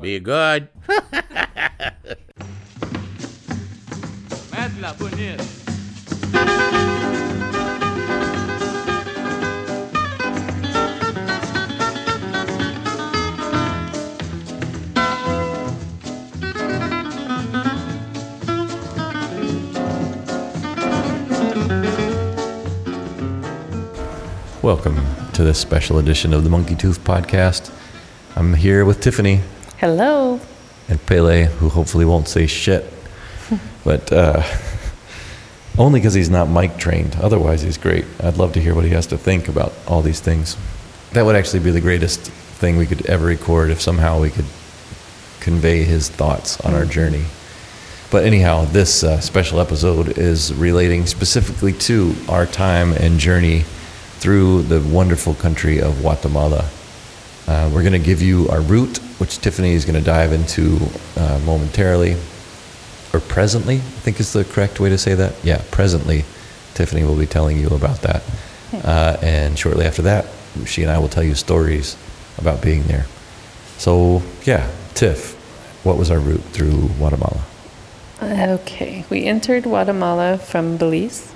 Be good. Welcome to this special edition of the Monkey Tooth Podcast. I'm here with Tiffany Hello. and Pele, who hopefully won't say shit, but uh, only because he's not mic trained. Otherwise, he's great. I'd love to hear what he has to think about all these things. That would actually be the greatest thing we could ever record if somehow we could convey his thoughts on our journey. But anyhow, this uh, special episode is relating specifically to our time and journey through the wonderful country of Guatemala. Uh, we're going to give you our route, which Tiffany is going to dive into uh, momentarily, or presently, I think is the correct way to say that. Yeah, presently, Tiffany will be telling you about that. Uh, and shortly after that, she and I will tell you stories about being there. So, yeah, Tiff, what was our route through Guatemala? Okay, we entered Guatemala from Belize.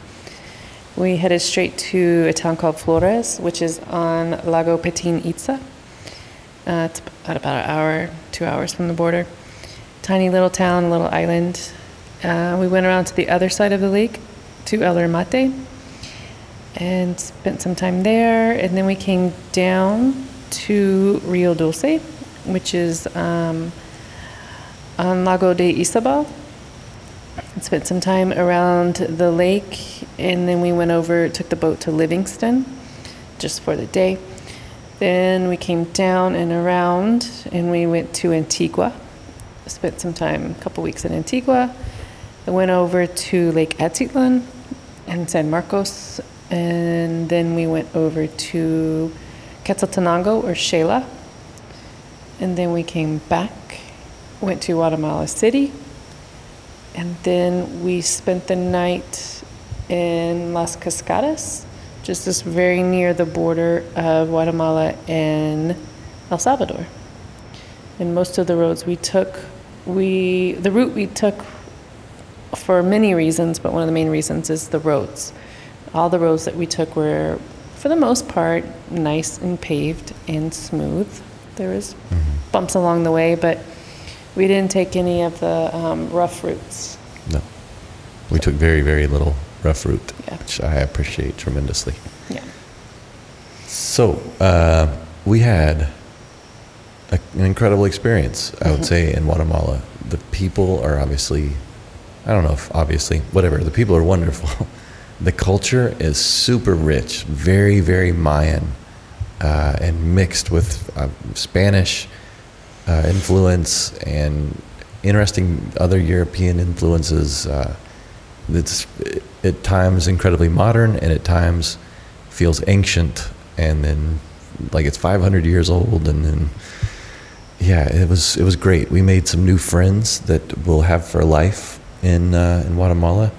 We headed straight to a town called Flores, which is on Lago Petén Itzá. Uh, it's about, about an hour, two hours from the border. Tiny little town, little island. Uh, we went around to the other side of the lake, to El Remate, and spent some time there. And then we came down to Rio Dulce, which is um, on Lago de Isabel. And spent some time around the lake, and then we went over, took the boat to Livingston just for the day. Then we came down and around, and we went to Antigua. Spent some time, a couple weeks in Antigua. Then went over to Lake Atitlan and San Marcos, and then we went over to Quetzaltenango or Xela. And then we came back, went to Guatemala City, and then we spent the night in Las Cascadas, just this very near the border of Guatemala and El Salvador. And most of the roads we took, we the route we took for many reasons, but one of the main reasons is the roads. All the roads that we took were, for the most part, nice and paved and smooth. There was bumps along the way, but we didn't take any of the um, rough routes. No. We took very, very little rough route, Yeah. which I appreciate tremendously. Yeah. So, uh, we had a, an incredible experience, I would say, in Guatemala. The people are obviously, I don't know if obviously, whatever, the people are wonderful. the culture is super rich, very, very Mayan, uh, and mixed with uh, Spanish uh, influence and interesting other European influences. Uh, it's at times incredibly modern and at times feels ancient and then like it's 500 years old and then yeah it was it was great. We made some new friends that we'll have for life in uh, in Guatemala.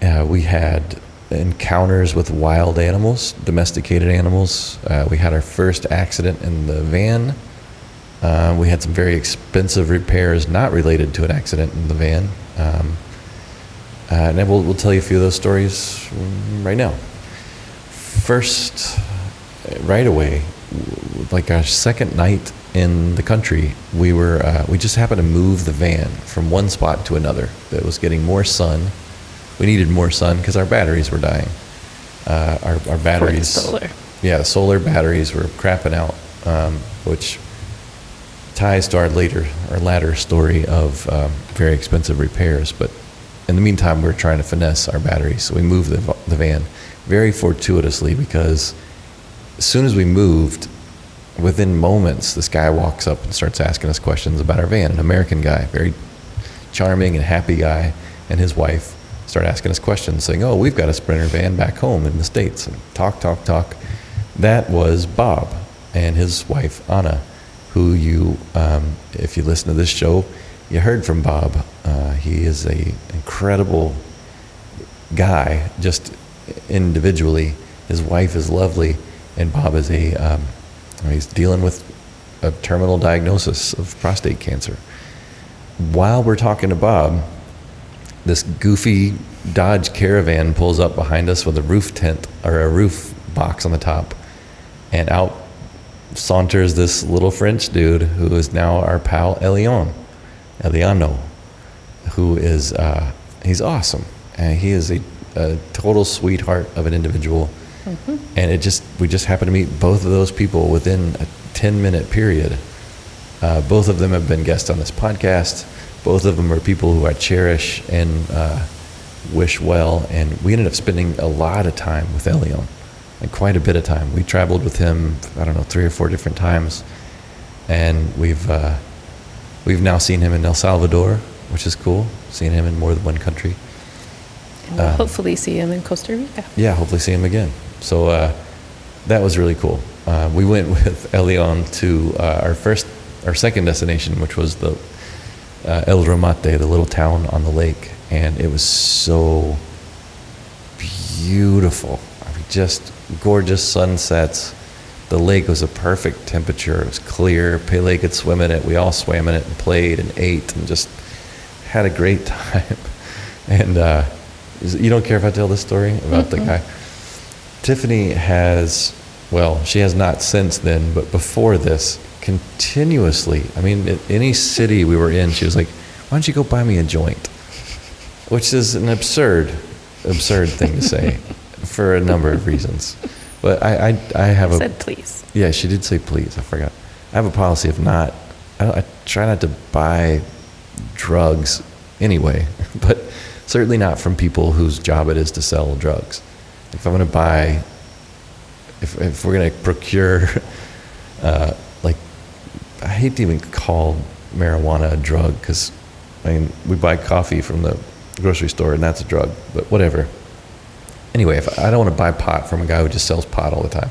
Uh, we had encounters with wild animals domesticated animals. Uh, we had our first accident in the van. Uh, we had some very expensive repairs not related to an accident in the van. Um, uh, and we'll, we'll tell you a few of those stories right now. First, uh, right away, like our second night in the country, we were uh, we just happened to move the van from one spot to another. That was getting more sun. We needed more sun because our batteries were dying. Uh, our our batteries, solar. yeah, the solar batteries were crapping out, um, which ties to our later our latter story of um, very expensive repairs. But in the meantime, we are trying to finesse our batteries, so we moved the, the van very fortuitously because as soon as we moved, within moments, this guy walks up and starts asking us questions about our van. An American guy, very charming and happy guy, and his wife start asking us questions, saying, "Oh, we've got a Sprinter van back home in the states." And talk, talk, talk. That was Bob and his wife Anna, who you, um, if you listen to this show, you heard from Bob. Uh, he is a incredible guy, just individually. His wife is lovely, and Bob is a um, he's dealing with a terminal diagnosis of prostate cancer. While we're talking to Bob, this goofy Dodge Caravan pulls up behind us with a roof tent or a roof box on the top, and out saunters this little French dude who is now our pal Elion, Eliano, who is uh, he's awesome, and he is a, a total sweetheart of an individual. And it just we just happened to meet both of those people within a ten minute period. Uh, both of them have been guests on this podcast. Both of them are people who I cherish and uh, wish well. And we ended up spending a lot of time with Elion, like quite a bit of time. We traveled with him, I don't know, three or four different times, and we've uh, we've now seen him in El Salvador, which is cool. Seen him in more than one country. And we'll Um, hopefully see him in Costa Rica. Yeah, hopefully see him again. So uh, that was really cool. Uh, we went with Elion to uh, our first, our second destination, which was the uh, El Remate, the little town on the lake, and it was so beautiful. I mean, just gorgeous sunsets. The lake was a perfect temperature. It was clear. Pele could swim in it. We all swam in it and played and ate and just had a great time. And uh, you don't care if I tell this story about the guy? Tiffany has, well, she has not since then, but before this, continuously, I mean, in any city we were in, she was like, why don't you go buy me a joint? Which is an absurd, absurd thing to say for a number of reasons. But I, I, I have a. Said please. Yeah, she did say please. I forgot. I have a policy of not. I, don't, I try not to buy drugs anyway, but certainly not from people whose job it is to sell drugs. If I'm going to buy, if, if we're going to procure, uh, like, I hate to even call marijuana a drug because, I mean, we buy coffee from the grocery store and that's a drug, but whatever. Anyway, if I don't want to buy pot from a guy who just sells pot all the time.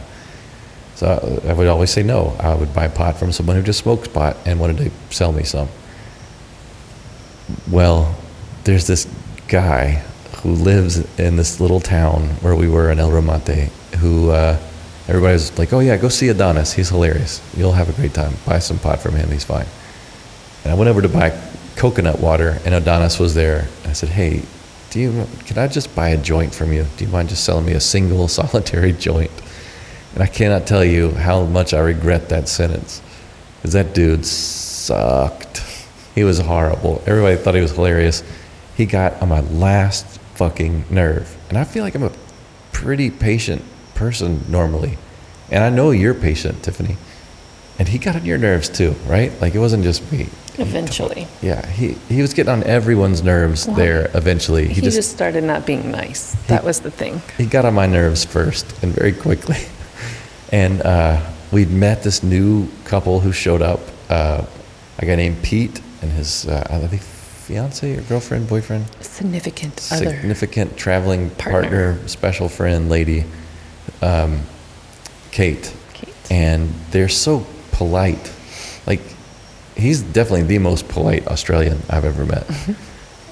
So I I would always say no. I would buy pot from someone who just smokes pot and wanted to sell me some. Well, there's this guy who lives in this little town where we were in El Remate who uh, everybody was like, oh yeah, go see Adonis. He's hilarious. You'll have a great time. Buy some pot from him. He's fine. And I went over to buy coconut water, and Adonis was there. I said, "Hey, do you? Can I just buy a joint from you? Do you mind just selling me a single solitary joint?" And I cannot tell you how much I regret that sentence, because that dude sucked. He was horrible. Everybody thought he was hilarious. He got on my last fucking nerve, and I feel like I'm a pretty patient person normally, and I know you're patient, Tiffany. And he got on your nerves too, right? Like it wasn't just me. Eventually. Yeah, he, he was getting on everyone's nerves Well, there eventually. He, He, just, just, started not being nice. That was the thing. he got on my nerves first and very quickly. And uh, we'd met this new couple who showed up. Uh, a guy named Pete and his, uh, I think, fiance or girlfriend, boyfriend, Significant other. significant traveling Partner. partner, special friend, lady, um, Kate. Kate. and they're so polite. Like, he's definitely the most polite Australian I've ever met.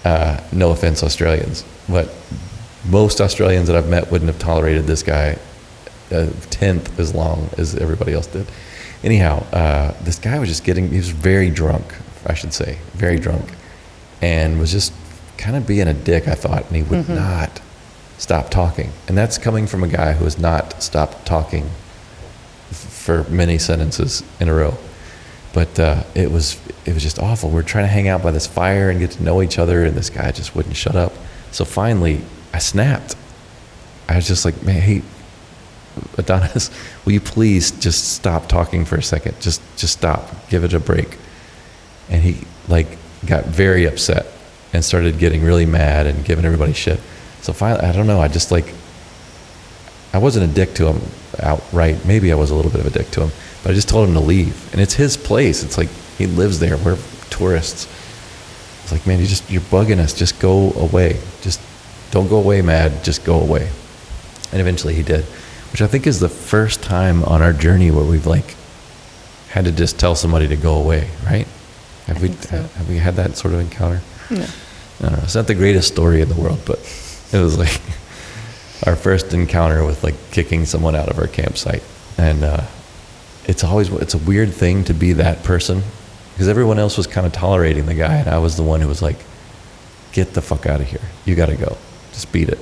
Uh, no offense, Australians, but most Australians that I've met wouldn't have tolerated this guy a tenth as long as everybody else did. Anyhow, uh, this guy was just getting, he was very drunk, I should say, very drunk, and was just kind of being a dick, I thought, and he would not stop talking. And that's coming from a guy who has not stopped talking for many sentences in a row. But uh, it was it was just awful. We are trying to hang out by this fire and get to know each other, and this guy just wouldn't shut up. So finally, I snapped. I was just like, "Man, hey, Adonis, will you please just stop talking for a second? Just just stop. Give it a break." And he like got very upset and started getting really mad and giving everybody shit. So finally, I don't know. I just like I wasn't a dick to him outright. Maybe I was a little bit of a dick to him, but I just told him to leave. And it's his place. It's like he lives there. We're tourists. It's like, man, you just you're bugging us. Just go away. Just don't go away, mad. Just go away. And eventually he did, which I think is the first time on our journey where we've like had to just tell somebody to go away, right? Have I we so. have we had that sort of encounter? No. I don't know. It's not the greatest story in the world, but it was like our first encounter with like kicking someone out of our campsite, and uh, it's always it's a weird thing to be that person because everyone else was kind of tolerating the guy, and I was the one who was like, "Get the fuck out of here! You got to go. Just beat it."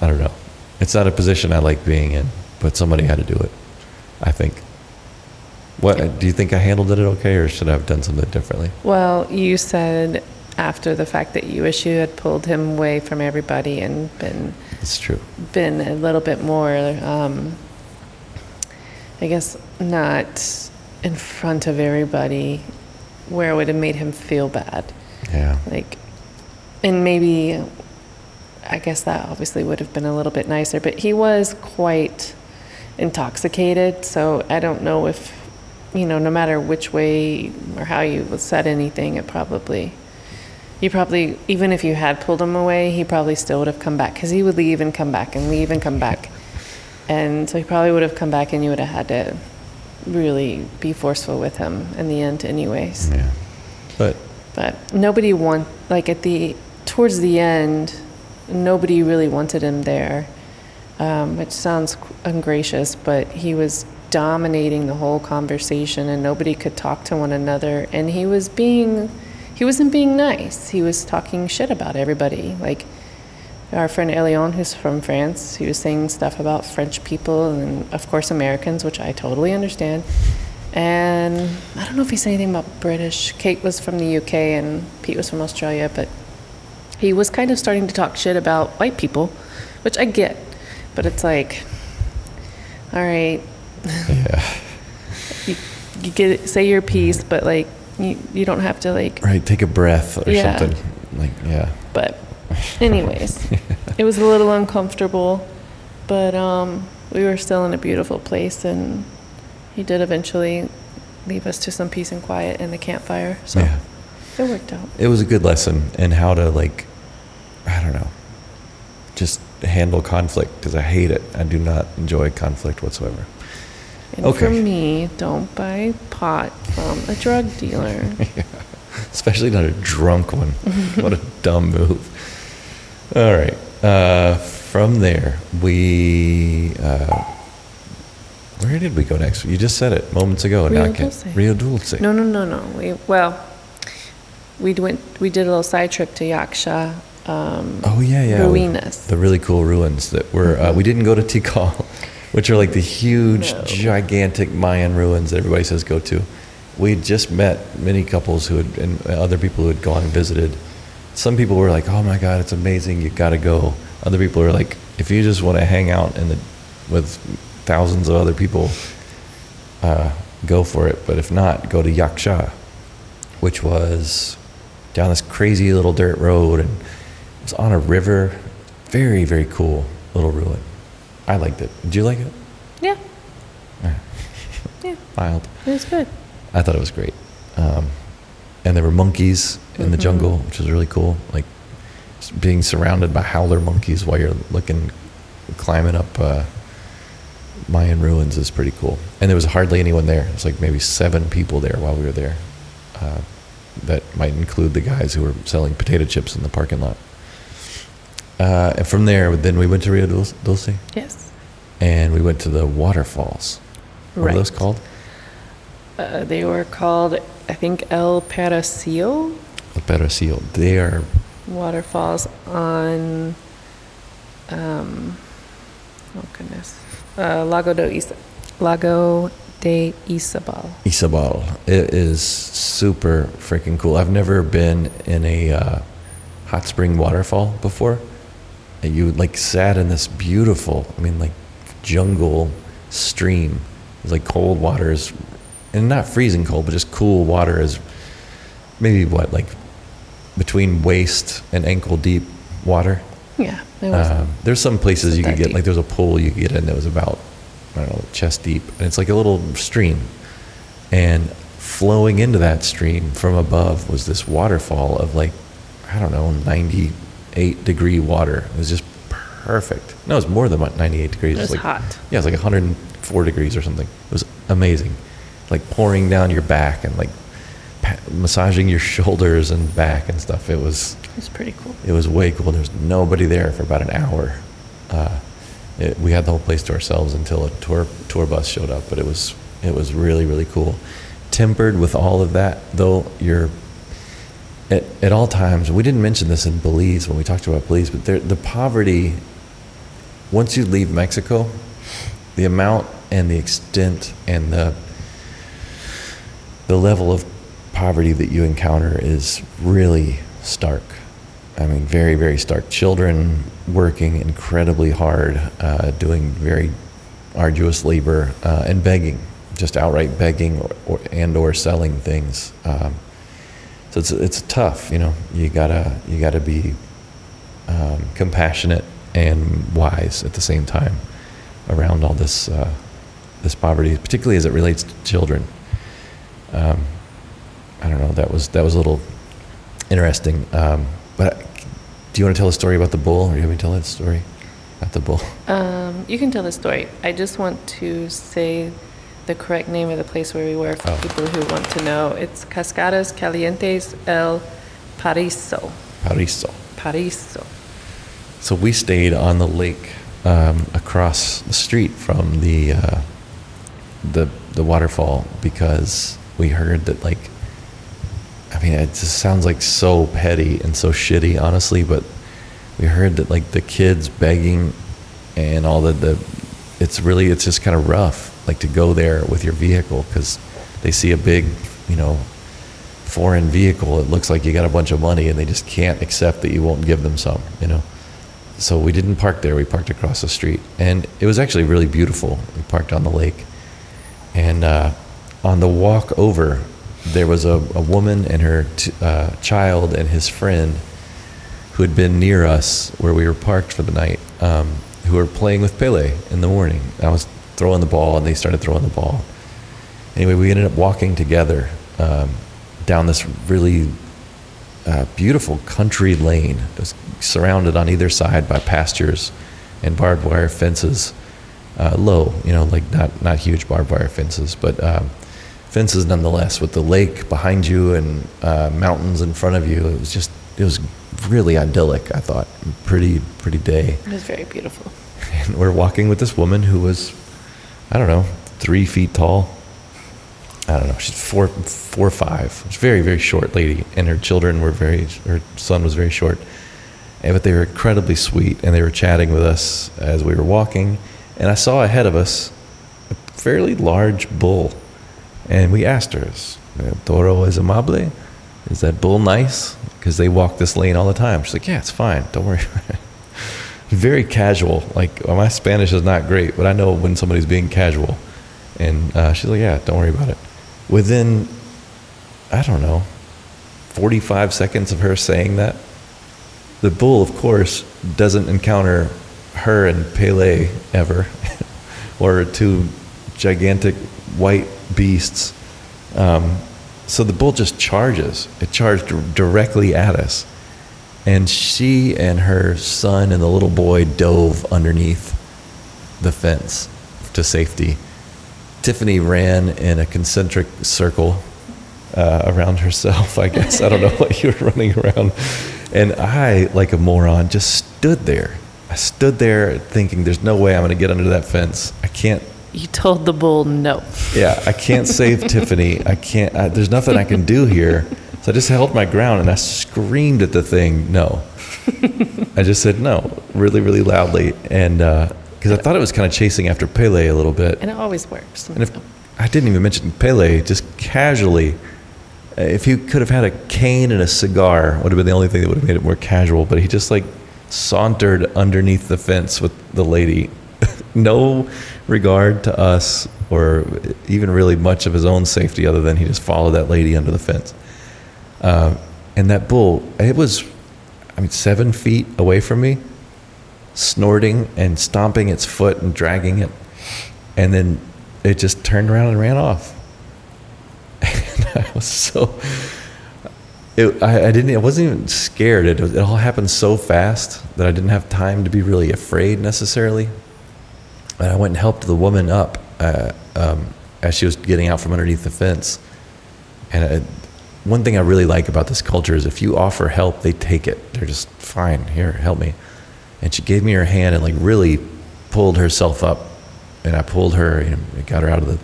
I don't know. It's not a position I like being in, but somebody had to do it. I think. What do you think I handled it okay, or should I have done something differently? Well, you said after the fact that you wish you had pulled him away from everybody and been It's true. been a little bit more, um, I guess, not in front of everybody, where it would have made him feel bad. Yeah. Like, and maybe, I guess that obviously would have been a little bit nicer, but he was quite intoxicated, so I don't know if, you know, no matter which way or how you said anything, it probably, you probably, even if you had pulled him away, he probably still would have come back, because he would leave and come back and leave and come back. And so he probably would have come back and you would have had to really be forceful with him in the end anyways. Yeah. But But nobody want like at the towards the end, nobody really wanted him there, um, which sounds ungracious. But he was dominating the whole conversation, and nobody could talk to one another. And he was being, he wasn't being nice. He was talking shit about everybody. Like our friend Elion, who's from France, he was saying stuff about French people and of course Americans, which I totally understand. And I don't know if he said anything about British. Kate was from the UK and Pete was from Australia, but he was kind of starting to talk shit about white people, which I get. But it's like, all right, yeah. you, you get say your piece, but like you, you don't have to like. Right. Take a breath or Yeah. something. Like yeah. But, anyways, it was a little uncomfortable, but um, we were still in a beautiful place, and he did eventually leave us to some peace and quiet in the campfire. So Yeah. it worked out. It was a good lesson in how to like, I don't know, just handle conflict because I hate it. I do not enjoy conflict whatsoever. And Okay. for me, don't buy pot from a drug dealer. Especially not a drunk one. what a dumb move. All right. Uh, from there, we. Uh, where did we go next? You just said it moments ago. and Rio now I can't- Dulce. Rio Dulce. No, no, no, no. We well, we went. We did a little side trip to Yaxha. Um, Oh yeah, yeah. Ruinas. The really cool ruins that were. Uh, we didn't go to Tikal, which are like the huge, No. gigantic Mayan ruins that everybody says go to. We just met many couples who had and other people who had gone and visited. Some people were like, "Oh my God, it's amazing! You've got to go." Other people were like, "If you just want to hang out in the with thousands of other people, uh, go for it. But if not, go to Yaxha, which was down this crazy little dirt road and it was on a river. Very, very cool little ruin. I liked it. Did you like it? yeah, Yeah. yeah, Mild. it was good. I thought it was great. Um, and there were monkeys in the Mhm. jungle, which was really cool. Like being surrounded by howler monkeys while you're looking, climbing up uh, Mayan ruins is pretty cool. And there was hardly anyone there. It was like maybe seven people there while we were there. Uh, that might include the guys who were selling potato chips in the parking lot. Uh, and from there, then we went to Rio Dulce, Dulce Yes, and we went to the waterfalls. What right. are those called? Uh, they were called, I think, El Paracio El Perocillo. They are waterfalls on. Um, oh goodness, uh, Lago de Isa, Lago de Isabel. Isabel. It is super freaking cool. I've never been in a uh, hot spring waterfall before. And you like sat in this beautiful, I mean, like jungle stream. It's like cold water is, and not freezing cold, but just cool water is maybe what, like between waist and ankle deep water. Yeah, it was. Um, there's some places you could get, deep? like there's a pool you could get in that was about, I don't know, chest deep. And it's like a little stream. And flowing into that stream from above was this waterfall of like, I don't know, 98 degree water. It was just perfect. No, it was more than 98 degrees. it was like, hot. Yeah, it was like 104 degrees or something. It was amazing. Like pouring down your back and like pa- massaging your shoulders and back and stuff. It was It was pretty cool. it was way cool. There was nobody there for about an hour. Uh, it, we had the whole place to ourselves until a tour tour bus showed up, but it was It was really, really cool. Tempered with all of that, though, you're at, at all times, we didn't mention this in Belize when we talked about Belize, but there, the poverty, once you leave Mexico, the amount and the extent and the, the level of poverty that you encounter is really stark. I mean, very, very stark. Children working incredibly hard, uh, doing very arduous labor, uh, and begging, just outright begging or, or, and or selling things. Um, so it's it's tough, you know. You gotta you gotta be um, compassionate and wise at the same time around all this uh, this poverty, particularly as it relates to children. Um, I don't know. That was that was a little interesting. Um, but do you want to tell a story about the bull, or do you want me to tell that story about the bull? Um, you can tell the story. I just want to say the correct name of the place where we were for Oh. people who want to know. It's Cascadas Calientes El Pariso. Pariso. Pariso. So we stayed on the lake um, across the street from the uh, the the waterfall because we heard that like I mean it just sounds like so petty and so shitty honestly, but we heard that like the kids begging and all the the it's really it's just kind of rough like to go there with your vehicle because they see a big you know foreign vehicle. It looks like you got a bunch of money and they just can't accept that you won't give them some you know? So we didn't park there. We parked across the street. And it was actually really beautiful. We parked on the lake. And uh, on the walk over there was a, a woman and her t- uh, child and his friend who had been near us where we were parked for the night um, who were playing with pele in the morning. I was throwing the ball and they started throwing the ball anyway we ended up walking together um, down this really uh, beautiful country lane. It was surrounded on either side by pastures and barbed wire fences. Uh, low, you know, like not not huge barbed wire fences, but um, fences nonetheless. With the lake behind you and uh, mountains in front of you, it was just it was really idyllic. I thought pretty pretty day. It was very beautiful. And we're walking with this woman who was, I don't know, three feet tall. I don't know. She's four, four or five. She's very, very short lady, and her children were very. Her son was very short, and, but they were incredibly sweet, and they were chatting with us as we were walking. And I saw ahead of us a fairly large bull, and we asked her, "Is uh, Toro es amable? Is that bull nice?" Because they walk this lane all the time. She's like, "Yeah, it's fine. Don't worry." very casual. Like well, my Spanish is not great, but I know when somebody's being casual. And uh, she's like, "Yeah, don't worry about it." Within, I don't know, forty-five seconds of her saying that, the bull, of course, doesn't encounter her and Pele ever, or two gigantic white beasts. Um, so the bull just charges. It charged directly at us and she and her son and the little boy dove underneath the fence to safety. Tiffany ran in a concentric circle uh, around herself, I guess. I don't know what you were running around. And I, like a moron, just stood there. I stood there thinking, there's no way I'm going to get under that fence. I can't You told the bull no. yeah, I can't save Tiffany. I can't. I, there's nothing I can do here. So I just held my ground and I screamed at the thing, no. I just said no, really, really loudly, and because I thought it was kind of chasing after Pele a little bit. And it always works. And if I didn't even mention Pele, just casually, uh, if he could have had a cane and a cigar, would have been the only thing that would have made it more casual. But he just like sauntered underneath the fence with the lady, no regard to us or even really much of his own safety, other than he just followed that lady under the fence. Uh, and that bull, it was, I mean, seven feet away from me, snorting and stomping its foot and dragging it. And then it just turned around and ran off. And I was so, it, I, I didn't, I wasn't even scared. It, it all happened so fast that I didn't have time to be really afraid necessarily. And I went and helped the woman up uh, um, as she was getting out from underneath the fence. And one thing I really like about this culture is if you offer help, they take it. They're just fine. Here, help me. And she gave me her hand and like really pulled herself up. And I pulled her, know, got her out of the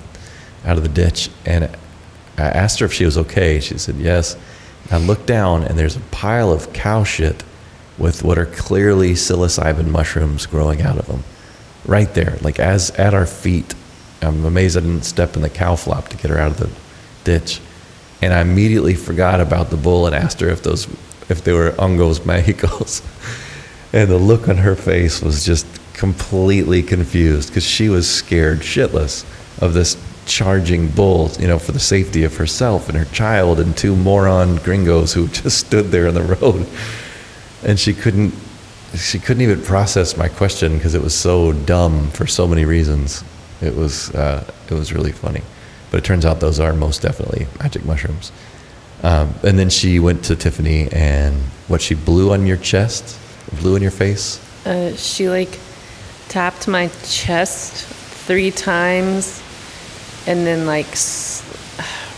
out of the ditch, and I asked her if she was okay. She said yes. I looked down, and there's a pile of cow shit with what are clearly psilocybin mushrooms growing out of them, right there, like as at our feet. I'm amazed I didn't step in the cow flop to get her out of the ditch, and I immediately forgot about the bull and asked her if those if they were hongos mágicos. And the look on her face was just completely confused because she was scared shitless of this charging bull, you know, for the safety of herself and her child and two moron gringos who just stood there in the road. And she couldn't she couldn't even process my question because it was so dumb for so many reasons. It was uh, it was really funny. But it turns out those are most definitely magic mushrooms. Um, and then she went to Tiffany and what she blew on your chest blew in your face? Uh, she like tapped my chest three times and then like s-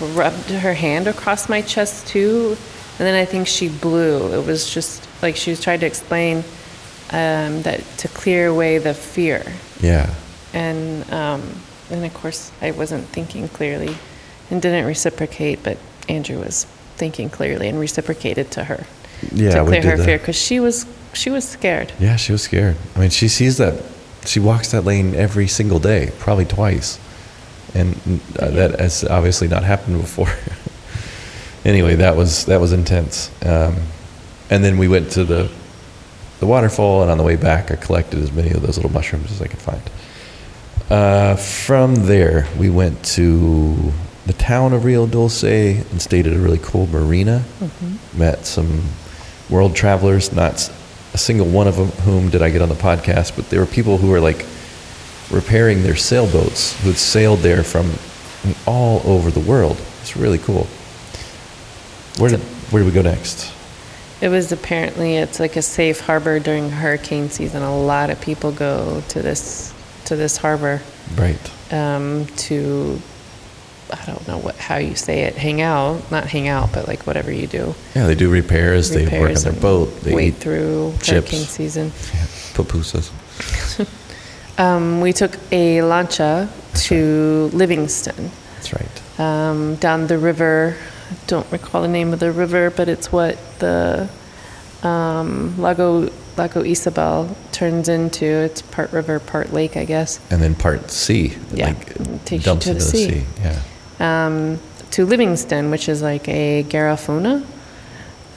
rubbed her hand across my chest too. And then I think she blew. It was just like she was trying to explain um, that to clear away the fear. Yeah. And um, and of course I wasn't thinking clearly and didn't reciprocate, but Andrew was thinking clearly and reciprocated to her Yeah, to clear her that. fear because she was she was scared. Yeah, she was scared. I mean, she sees that. She walks that lane every single day, probably twice. And uh, that has obviously not happened before. anyway, that was that was intense. Um, and then we went to the the waterfall, and on the way back, I collected as many of those little mushrooms as I could find. Uh, from there, we went to the town of Rio Dulce and stayed at a really cool marina. Met some world travelers, not a single one of them whom did I get on the podcast, but there were people who were like repairing their sailboats who had sailed there from all over the world. It's really cool. Where did where did we go next? It was apparently it's like a safe harbor during hurricane season. A lot of people go to this to this harbor Right. um, to I don't know what how you say it, hang out, not hang out, but like whatever you do. Yeah, they do repairs. they work on their boat. They eat through chips. hurricane season. pupusas. Um, we took a lancha to Livingston, That's right. um, down the river. I don't recall the name of the river, but it's what the um, Lago Lago Isabel turns into. It's part river, part lake, I guess. And then part sea. Yeah, like it takes you dumps to the into the sea. sea. Yeah. um, to Livingston, which is like a Garifuna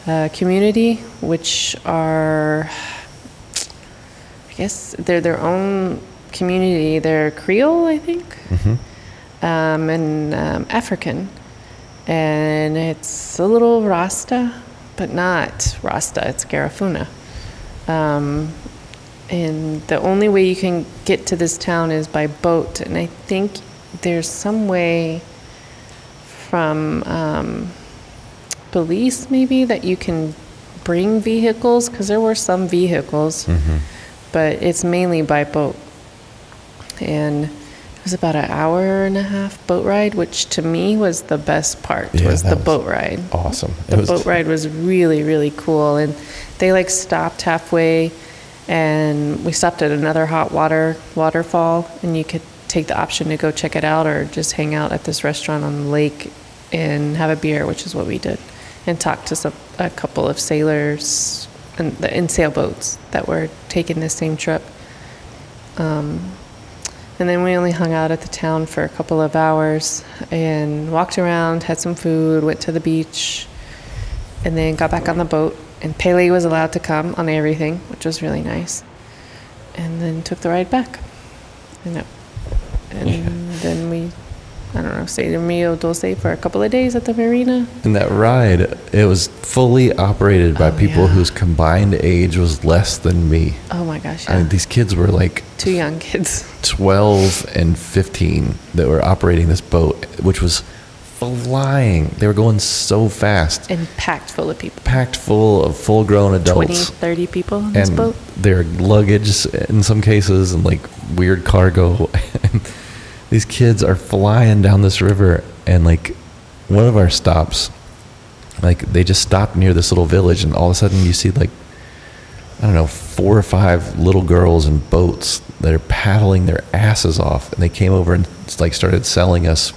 uh, community, which are, I guess, they're their own community. They're Creole, I think, hmm um, and um, African. And it's a little Rasta, but not Rasta, it's Garifuna. Um, and the only way you can get to this town is by boat. And I think there's some way from um, Belize, maybe, that you can bring vehicles, because there were some vehicles, hmm but it's mainly by boat. And it was about an hour and a half boat ride, which to me was the best part, Yeah, was the was boat ride. Awesome. The boat ride was really, really cool. And they like stopped halfway and we stopped at another hot water waterfall and you could take the option to go check it out or just hang out at this restaurant on the lake and have a beer, which is what we did, and talk to some, a couple of sailors in, in sailboats that were taking the same trip. Um, and then we only hung out at the town for a couple of hours and walked around, had some food, went to the beach, and then got back on the boat. And Pele was allowed to come on everything, which was really nice. And then took the ride back. And, it- and Yeah. then we, I don't know, stayed in Rio Dulce for a couple of days at the marina. And that ride, it was fully operated by Oh, people yeah. whose combined age was less than me. Oh my gosh, I yeah. mean, these kids were like Two young kids. 12 and 15 that were operating this boat, which was flying. They were going so fast, And packed full of people. packed full of full grown 20, adults. 30 people on this boat. their luggage in some cases and like weird cargo. These kids are flying down this river and like one of our stops, like they just stopped near this little village and all of a sudden you see like I don't know, four or five little girls in boats that are paddling their asses off and they came over and like started selling us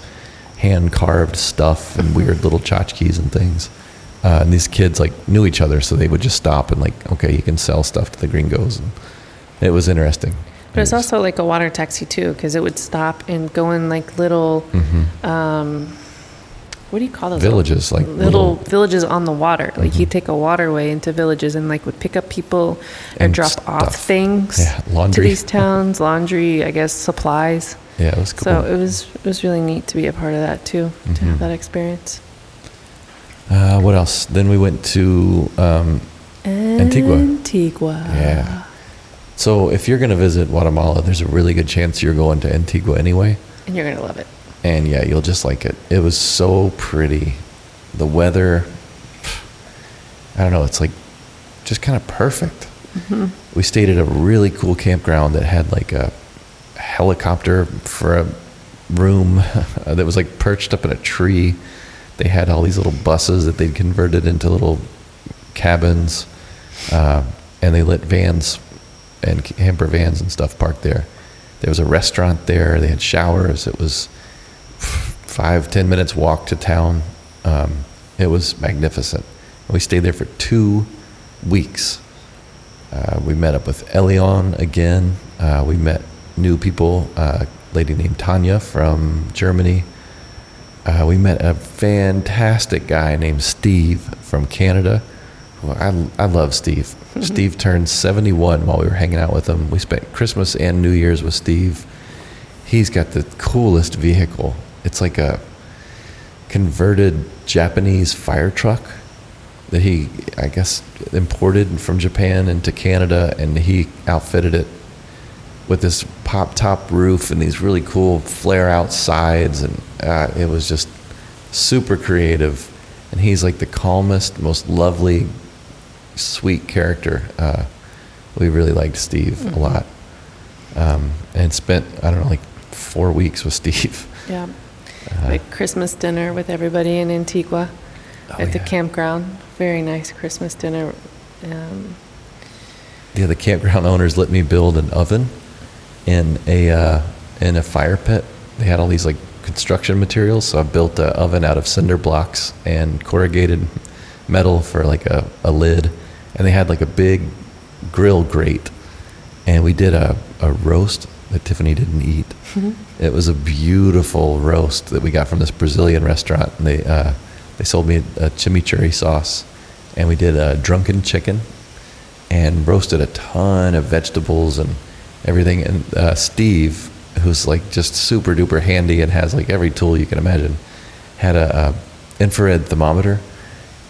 hand carved stuff and weird little tchotchkes and things. Uh, and these kids like knew each other, so they would just stop and like, okay, you can sell stuff to the gringos. And it was interesting. But it's It was- also like a water taxi too, because it would stop and go in like little, um, what do you call those? Villages, like little, little- villages on the water. Like he'd take a waterway into villages and like would pick up people and, drop off things Yeah, to these towns, laundry, I guess supplies. yeah, it was cool. So it was it was really neat to be a part of that too, to Mhm. have that experience. uh, what else? Then we went to um, Antigua. Antigua. Yeah. So if you're going to visit Guatemala, there's a really good chance you're going to Antigua anyway. And you're gonna love it. And yeah, you'll just like it. It was so pretty. The weather, I don't know, it's like just kind of perfect. We stayed at a really cool campground that had like a helicopter for a room that was like perched up in a tree. They had all these little buses that they'd converted into little cabins, uh, and they lit vans and camper vans and stuff parked there. There was a restaurant there. They had showers. It was five ten minutes walk to town. Um, it was magnificent. We stayed there for two weeks. Uh, we met up with Elion again. Uh, we met new people. Uh, a lady named Tanya from Germany. Uh, we met a fantastic guy named Steve from Canada. Well, I, I love Steve. Steve turned 71 while we were hanging out with him. We spent Christmas and New Year's with Steve. He's got the coolest vehicle. It's like a converted Japanese fire truck that he, I guess, imported from Japan into Canada, and he outfitted it with this pop top roof and these really cool flare out sides, and uh, it was just super creative. And he's like the calmest, most lovely, sweet character. Uh, we really liked Steve a lot, um, and spent I don't know like four weeks with Steve. Yeah. Uh, like Christmas dinner with everybody in Antigua Oh, at the yeah. campground. Very nice Christmas dinner. Um, Yeah, the campground owners let me build an oven in a uh, in a fire pit. They had all these like construction materials, so I built an oven out of cinder blocks and corrugated metal for like a, a lid, and they had like a big grill grate, and we did a, a roast that Tiffany didn't eat. It was a beautiful roast that we got from this Brazilian restaurant, and they uh, they sold me a chimichurri sauce, and we did a drunken chicken and roasted a ton of vegetables and everything. And uh, Steve, who's like just super duper handy and has like every tool you can imagine, had a, a infrared thermometer,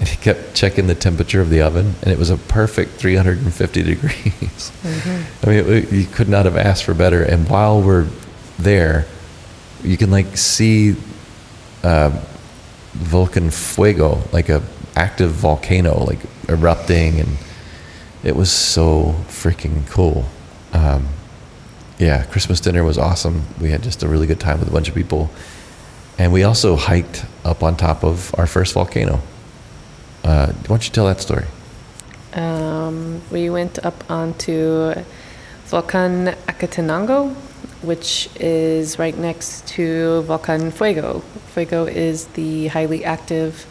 and he kept checking the temperature of the oven, and it was a perfect 350 degrees. I mean, it, you could not have asked for better. And while we're there, you can like see uh, Volcan Fuego, like a active volcano, like erupting, and it was so freaking cool. Um, yeah, Christmas dinner was awesome. We had just a really good time with a bunch of people, and we also hiked up on top of our first volcano. Uh, why don't you tell that story? um, we went up onto Volcan Acatenango, which is right next to Volcan Fuego. Fuego is the highly active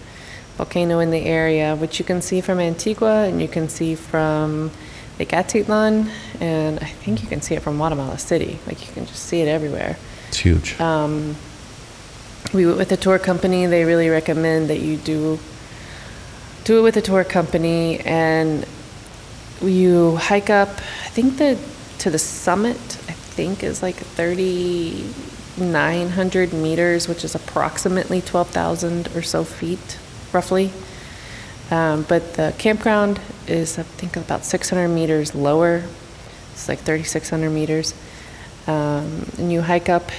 volcano in the area, which you can see from Antigua and you can see from Lake Atitlan, and I think you can see it from Guatemala City. Like you can just see it everywhere. It's huge. Um, we went with a tour company. They really recommend that you do do it with a tour company, and you hike up. I think the to the summit. Think is like thirty nine hundred meters, which is approximately twelve thousand or so feet, roughly. Um, but the campground is, I think, about 600 meters lower. It's like 3,600 meters. Um, and you hike up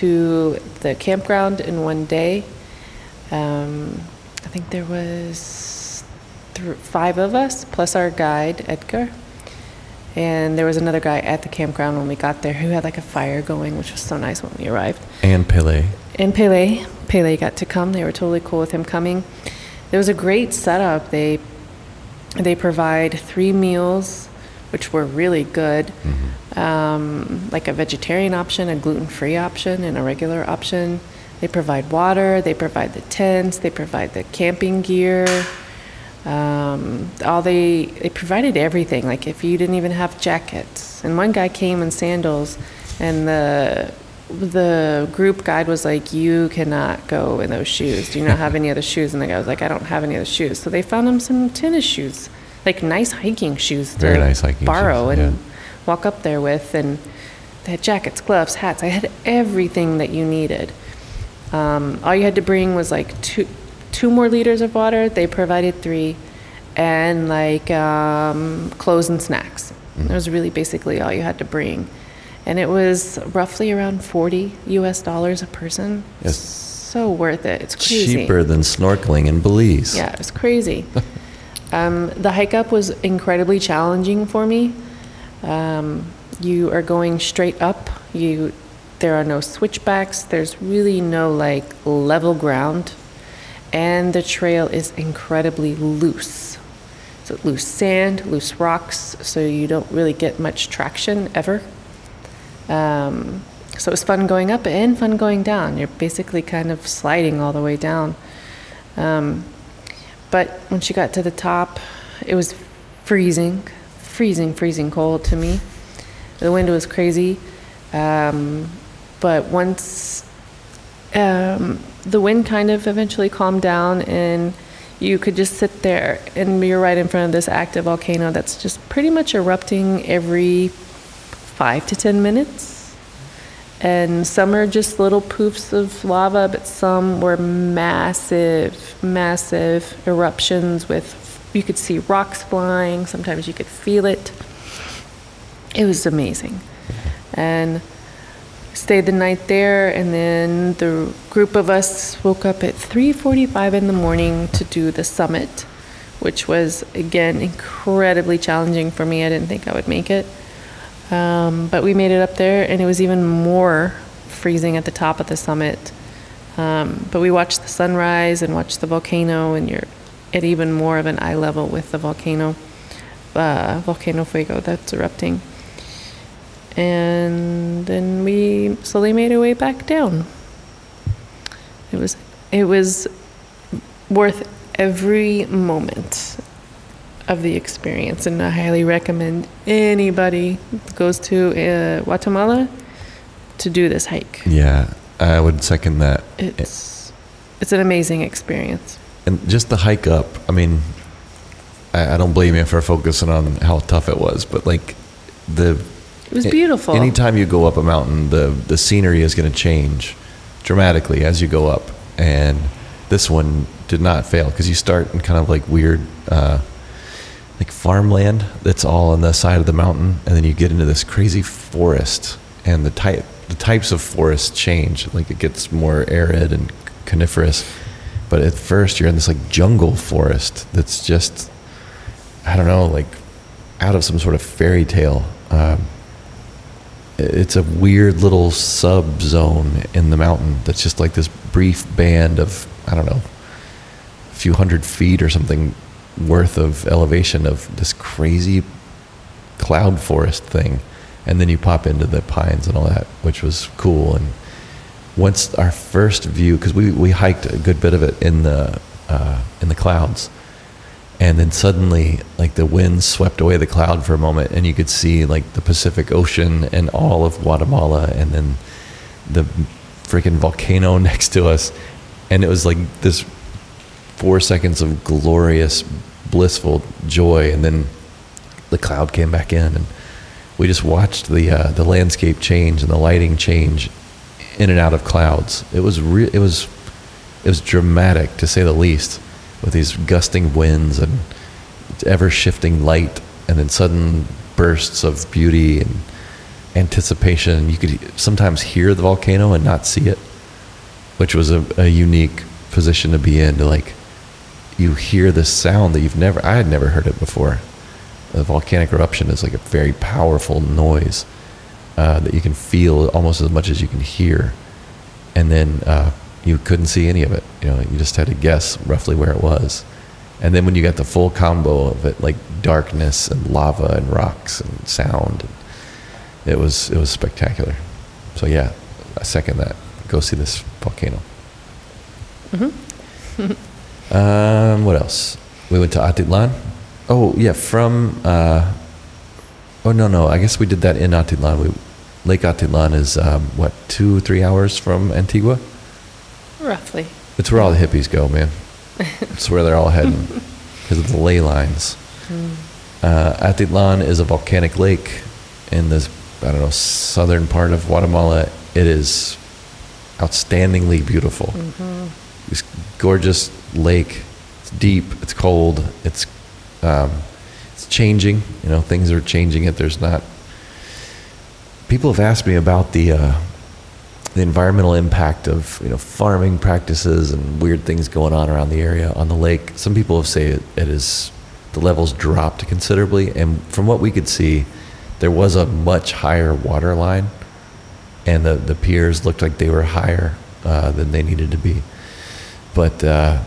to the campground in one day. Um, I think there was th- five of us, plus our guide, Edgar. And there was another guy at the campground when we got there who had like a fire going, which was so nice when we arrived. and Pele. And Pele, Pele got to come. They were totally cool with him coming. There was a great setup. They they provide three meals, which were really good, um, like a vegetarian option, a gluten-free option, and a regular option. They provide water, they provide the tents, they provide the camping gear. Um, all they they provided everything. Like if you didn't even have jackets, and one guy came in sandals, and the the group guide was like, "You cannot go in those shoes. Do you not have any other shoes?" And the guy was like, "I don't have any other shoes." So they found him some tennis shoes, like nice hiking shoes to Very nice hiking borrow shoes, and yeah. walk up there with, and they had jackets, gloves, hats. I had everything that you needed. Um, all you had to bring was like two, two more liters of water. They provided three, and like um, clothes and snacks. That was really basically all you had to bring, and it was roughly around forty U.S. dollars a person. Yes. So worth it. It's crazy. Cheaper than snorkeling in Belize. Yeah, it was crazy. um, the hike up was incredibly challenging for me. Um, you are going straight up. You, there are no switchbacks. There's really no like level ground, and the trail is incredibly loose. So loose sand, loose rocks, so you don't really get much traction ever. Um, so it was fun going up and fun going down. You're basically kind of sliding all the way down. Um, but when she got to the top, it was freezing, freezing, freezing cold to me. The wind was crazy. Um, but once um, the wind kind of eventually calmed down and you could just sit there and you're right in front of this active volcano that's just pretty much erupting every five to ten minutes. And some are just little poofs of lava, but some were massive, massive eruptions with, you could see rocks flying, sometimes you could feel it. It was amazing. And stayed the night there and then the group of us woke up at 3:45 in the morning to do the summit, which was again incredibly challenging for me. I didn't think I would make it. Um, but we made it up there, and it was even more freezing at the top of the summit. Um, but we watched the sunrise and watched the volcano, and you're at even more of an eye level with the volcano, uh, Volcano Fuego that's erupting. And then we slowly made our way back down. It was it was worth every moment of the experience, and I highly recommend anybody goes to uh, Guatemala to do this hike. Yeah, I would second that. It's it's an amazing experience. And just the hike up, I mean, I, I don't blame you for focusing on how tough it was, but like the. It was beautiful. Anytime you go up a mountain, the, the scenery is going to change dramatically as you go up. And this one did not fail because you start in kind of like weird, uh, like farmland that's all on the side of the mountain. And then you get into this crazy forest. And the type, the types of forest change. Like it gets more arid and coniferous. But at first, you're in this like jungle forest that's just, I don't know, like out of some sort of fairy tale. Um, it's a weird little sub zone in the mountain that's just like this brief band of, I don't know, a few hundred feet or something worth of elevation of this crazy cloud forest thing. And then you pop into the pines and all that, which was cool. And once our first view, because we, we hiked a good bit of it in the uh, in the clouds, and then suddenly like the wind swept away the cloud for a moment, and you could see like the Pacific Ocean and all of Guatemala, and then the freaking volcano next to us, and it was like this four seconds of glorious, blissful joy, and then the cloud came back in, and we just watched the uh, the landscape change and the lighting change in and out of clouds. It was re- it was it was dramatic to say the least, with these gusting winds and ever shifting light, and then sudden bursts of beauty and anticipation. You could sometimes hear the volcano and not see it, which was a, a unique position to be in. To like, you hear this sound that you've never I had never heard it before. A volcanic eruption is like a very powerful noise uh, that you can feel almost as much as you can hear, and then uh, you couldn't see any of it. You know, you just had to guess roughly where it was, and then when you got the full combo of it, like darkness and lava and rocks and sound, it was it was spectacular. So yeah, I second that. Go see this volcano. um, what else? We went to Atitlan. Oh yeah, from. Uh, oh no no, I guess we did that in Atitlan. We, Lake Atitlan is um, what two three hours from Antigua. Roughly. It's where all the hippies go, man. it's where they're all heading because of the ley lines. Uh, Atitlan is a volcanic lake in this, I don't know, southern part of Guatemala. It is outstandingly beautiful. This gorgeous lake. It's deep. It's cold. It's um, it's changing. You know, things are changing. It. There's not. People have asked me about the uh, the environmental impact of you know farming practices and weird things going on around the area on the lake. Some people have said it, it is the levels dropped considerably, and from what we could see, there was a much higher water line, and the the piers looked like they were higher uh, than they needed to be. But uh,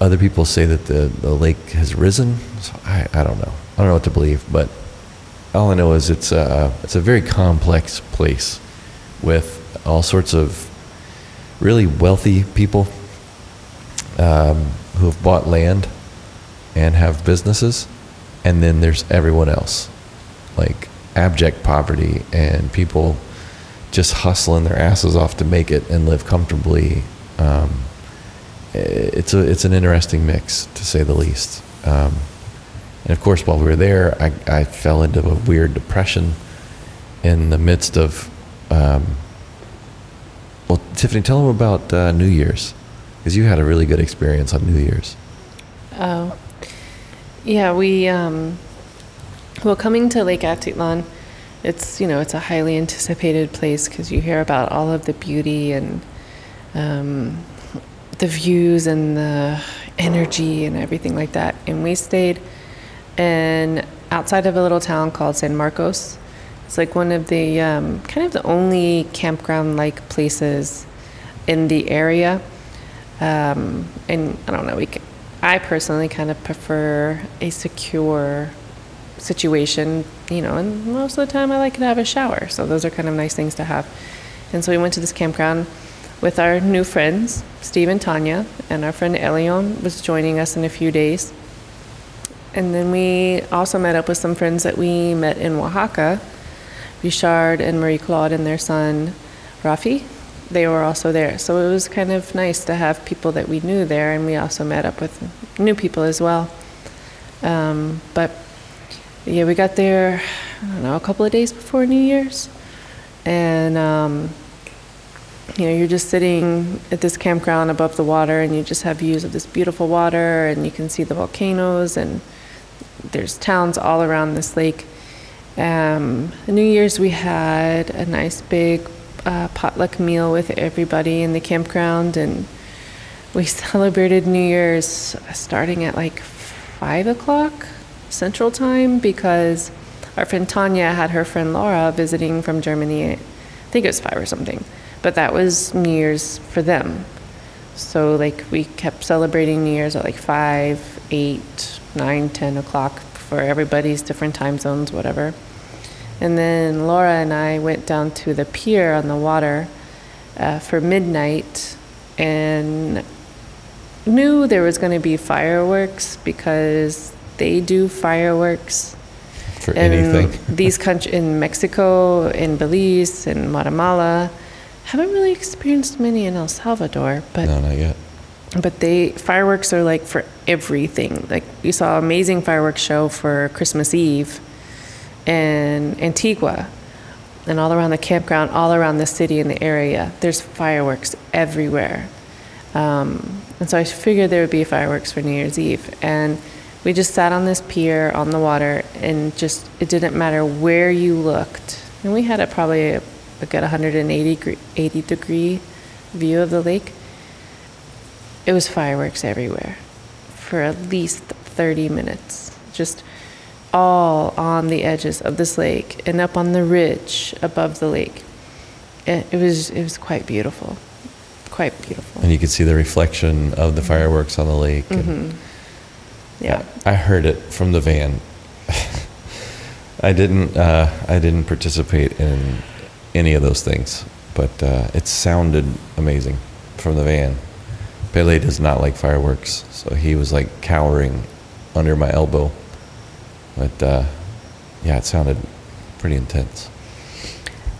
other people say that the, the lake has risen. So I, I don't know. I don't know what to believe, but all I know is it's a, it's a very complex place with all sorts of really wealthy people um, who have bought land and have businesses. And then there's everyone else, like abject poverty and people just hustling their asses off to make it and live comfortably. Um, it's a it's an interesting mix to say the least. Um, and of course, while we were there, I, I fell into a weird depression in the midst of. Um, well, Tiffany, tell them about uh, New Year's because you had a really good experience on New Year's. Oh, yeah. We um, well, coming to Lake Atitlan, it's you know it's a highly anticipated place because you hear about all of the beauty and um, the views and the energy and everything like that. And we stayed in outside of a little town called San Marcos. It's like one of the um, kind of the only campground-like places in the area. Um, and I don't know, we. c I personally kind of prefer a secure situation, you know, and most of the time I like to have a shower. So those are kind of nice things to have. And so we went to this campground with our new friends, Steve and Tanya, and our friend Elion was joining us in a few days. And then we also met up with some friends that we met in Oaxaca, Richard and Marie Claude and their son, Rafi. They were also there. So it was kind of nice to have people that we knew there, and we also met up with new people as well. Um, but yeah, we got there, I don't know, a couple of days before New Year's. And, um, you know, you're just sitting at this campground above the water, and you just have views of this beautiful water, and you can see the volcanoes, and there's towns all around this lake. Um, New Year's, we had a nice big uh, potluck meal with everybody in the campground, and we celebrated New Year's starting at like five o'clock Central Time because our friend Tanya had her friend Laura visiting from Germany. I think it was five or something, but that was New Year's for them. So like we kept celebrating New Year's at like five, eight, nine, ten o'clock for everybody's different time zones, whatever. And then Laura and I went down to the pier on the water uh, for midnight and knew there was going to be fireworks because they do fireworks For in anything. these countries in Mexico, in Belize, in Guatemala. Haven't really experienced many in El Salvador, but no, not yet. But they fireworks are like for everything. Like we saw an amazing fireworks show for Christmas Eve in Antigua and all around the campground, all around the city and the area. There's fireworks everywhere. Um, and so I figured there would be fireworks for New Year's Eve. And we just sat on this pier on the water and just, it didn't matter where you looked. And we had a probably a, a good 180 degree, 80 degree view of the lake. It was fireworks everywhere for at least 30 minutes. Just all on the edges of this lake and up on the ridge above the lake. It, it was it was quite beautiful, quite beautiful. And you could see the reflection of the fireworks on the lake. Mm-hmm. Yeah, I heard it from the van. I didn't. Uh, I didn't participate in any of those things, but uh, it sounded amazing from the van. Pele does not like fireworks, so he was like cowering under my elbow. But uh, yeah, it sounded pretty intense.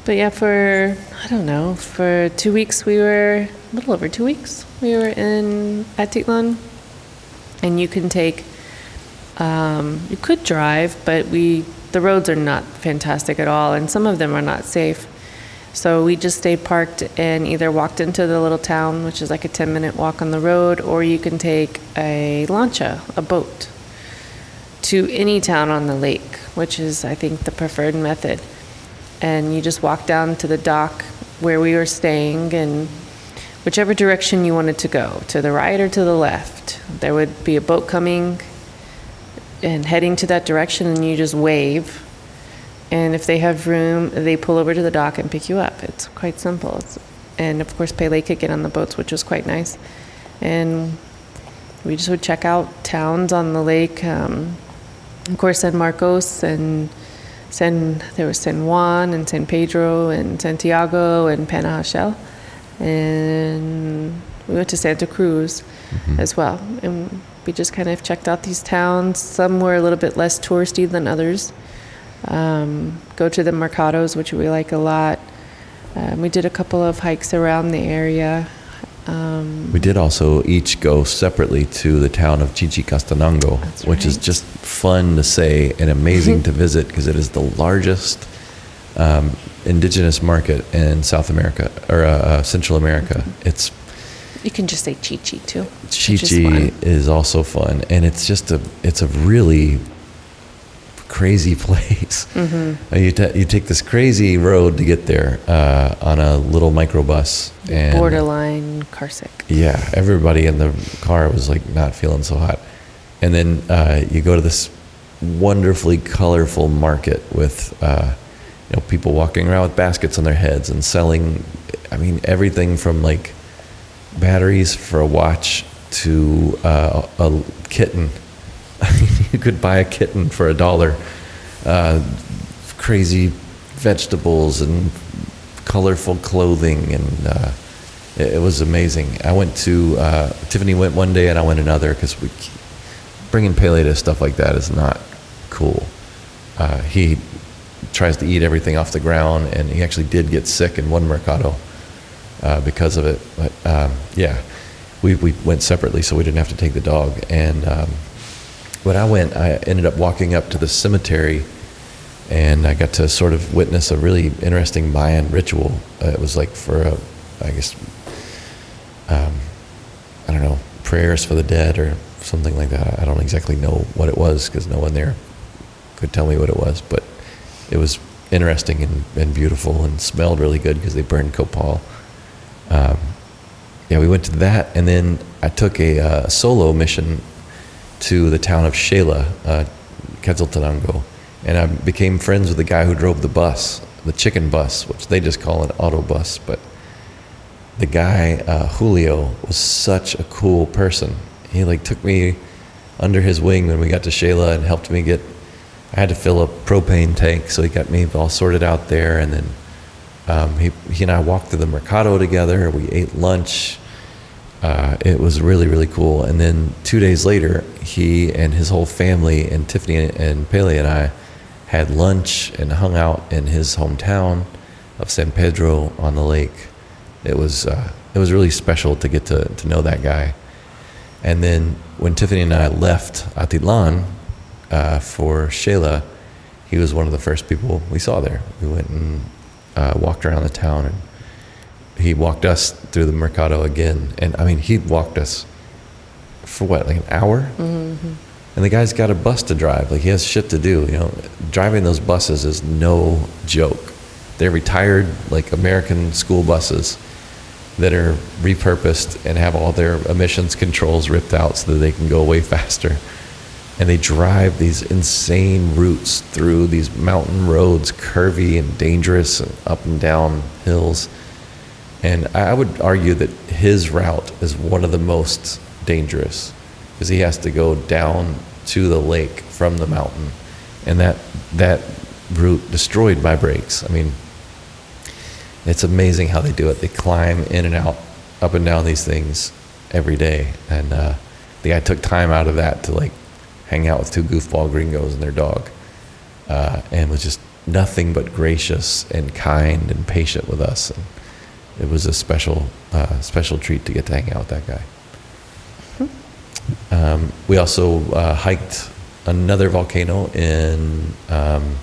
But yeah, for I don't know, for two weeks we were a little over two weeks. We were in Atitlan, and you can take, um, you could drive, but we the roads are not fantastic at all, and some of them are not safe. So we just stayed parked and either walked into the little town, which is like a 10 minute walk on the road, or you can take a lancha, a boat, to any town on the lake, which is, I think, the preferred method. And you just walk down to the dock where we were staying and whichever direction you wanted to go, to the right or to the left. There would be a boat coming and heading to that direction, and you just wave. And if they have room, they pull over to the dock and pick you up. It's quite simple. It's, and of course, Pele could get on the boats, which was quite nice. And we just would check out towns on the lake. Um, of course, San Marcos and San, there was San Juan and San Pedro and Santiago and Panajachel. And we went to Santa Cruz as well. And we just kind of checked out these towns. Some were a little bit less touristy than others. Um, go to the mercados, which we like a lot. Um, we did a couple of hikes around the area. Um, We did also each go separately to the town of Chichicastenango, which is just fun to say and amazing to visit because it is the largest um, indigenous market in South America or uh, uh, Central America. It's you can just say Chi Chi too. which is Chichi is also fun, and it's just a it's a really crazy place. Mm-hmm. You, ta you take this crazy road to get there uh, on a little microbus, and Borderline car sick. yeah, everybody in the car was like not feeling so hot. And then uh, you go to this wonderfully colorful market with uh, you know people walking around with baskets on their heads and selling. I mean everything from like batteries for a watch to uh, a kitten. you could buy a kitten for a dollar. Uh, crazy vegetables and colorful clothing, and uh, it, it was amazing. I went to uh, Tiffany went one day, and I went another because we bringing Pele to stuff like that is not cool. Uh, he tries to eat everything off the ground, and he actually did get sick in one mercado uh, because of it. But um, yeah, we, we went separately, so we didn't have to take the dog. And um, when I went, I ended up walking up to the cemetery, and I got to sort of witness a really interesting Mayan ritual. Uh, it was like for a, I guess, um, I don't know, prayers for the dead or something like that. I don't exactly know what it was because no one there could tell me what it was, but it was interesting and, and beautiful and smelled really good because they burned copal. Um, yeah, we went to that, and then I took a uh, solo mission to the town of Xela, uh, Quetzaltenango, and I became friends with the guy who drove the bus, the chicken bus, which they just call an auto bus, but the guy uh, Julio was such a cool person. He like took me under his wing when we got to Xela and helped me get. I had to fill a propane tank, so he got me all sorted out there, and then um, he he and I walked through the mercado together. We ate lunch. Uh, it was really really cool. And then two days later, he and his whole family and Tiffany and Pele and I had lunch and hung out in his hometown of San Pedro on the lake. It was uh, it was really special to get to, to know that guy. And then when Tiffany and I left Atitlan uh, for Xela, he was one of the first people we saw there. We went and uh, walked around the town, and he walked us through the mercado again. And I mean, he walked us for what, like an hour? Mm-hmm. And the guy's got a bus to drive. Like he has shit to do. You know, driving those buses is no joke. They're retired, like American school buses that are repurposed and have all their emissions controls ripped out so that they can go way faster. And they drive these insane routes through these mountain roads, curvy and dangerous, and up and down hills. And I would argue that his route is one of the most dangerous because he has to go down to the lake from the mountain. And that, that route destroyed by brakes. I mean, it's amazing how they do it. They climb in and out, up and down these things, every day. And uh, the guy took time out of that to like hang out with two goofball gringos and their dog, uh, and was just nothing but gracious and kind and patient with us. And it was a special, uh, special treat to get to hang out with that guy. Um, we also uh, hiked another volcano in um,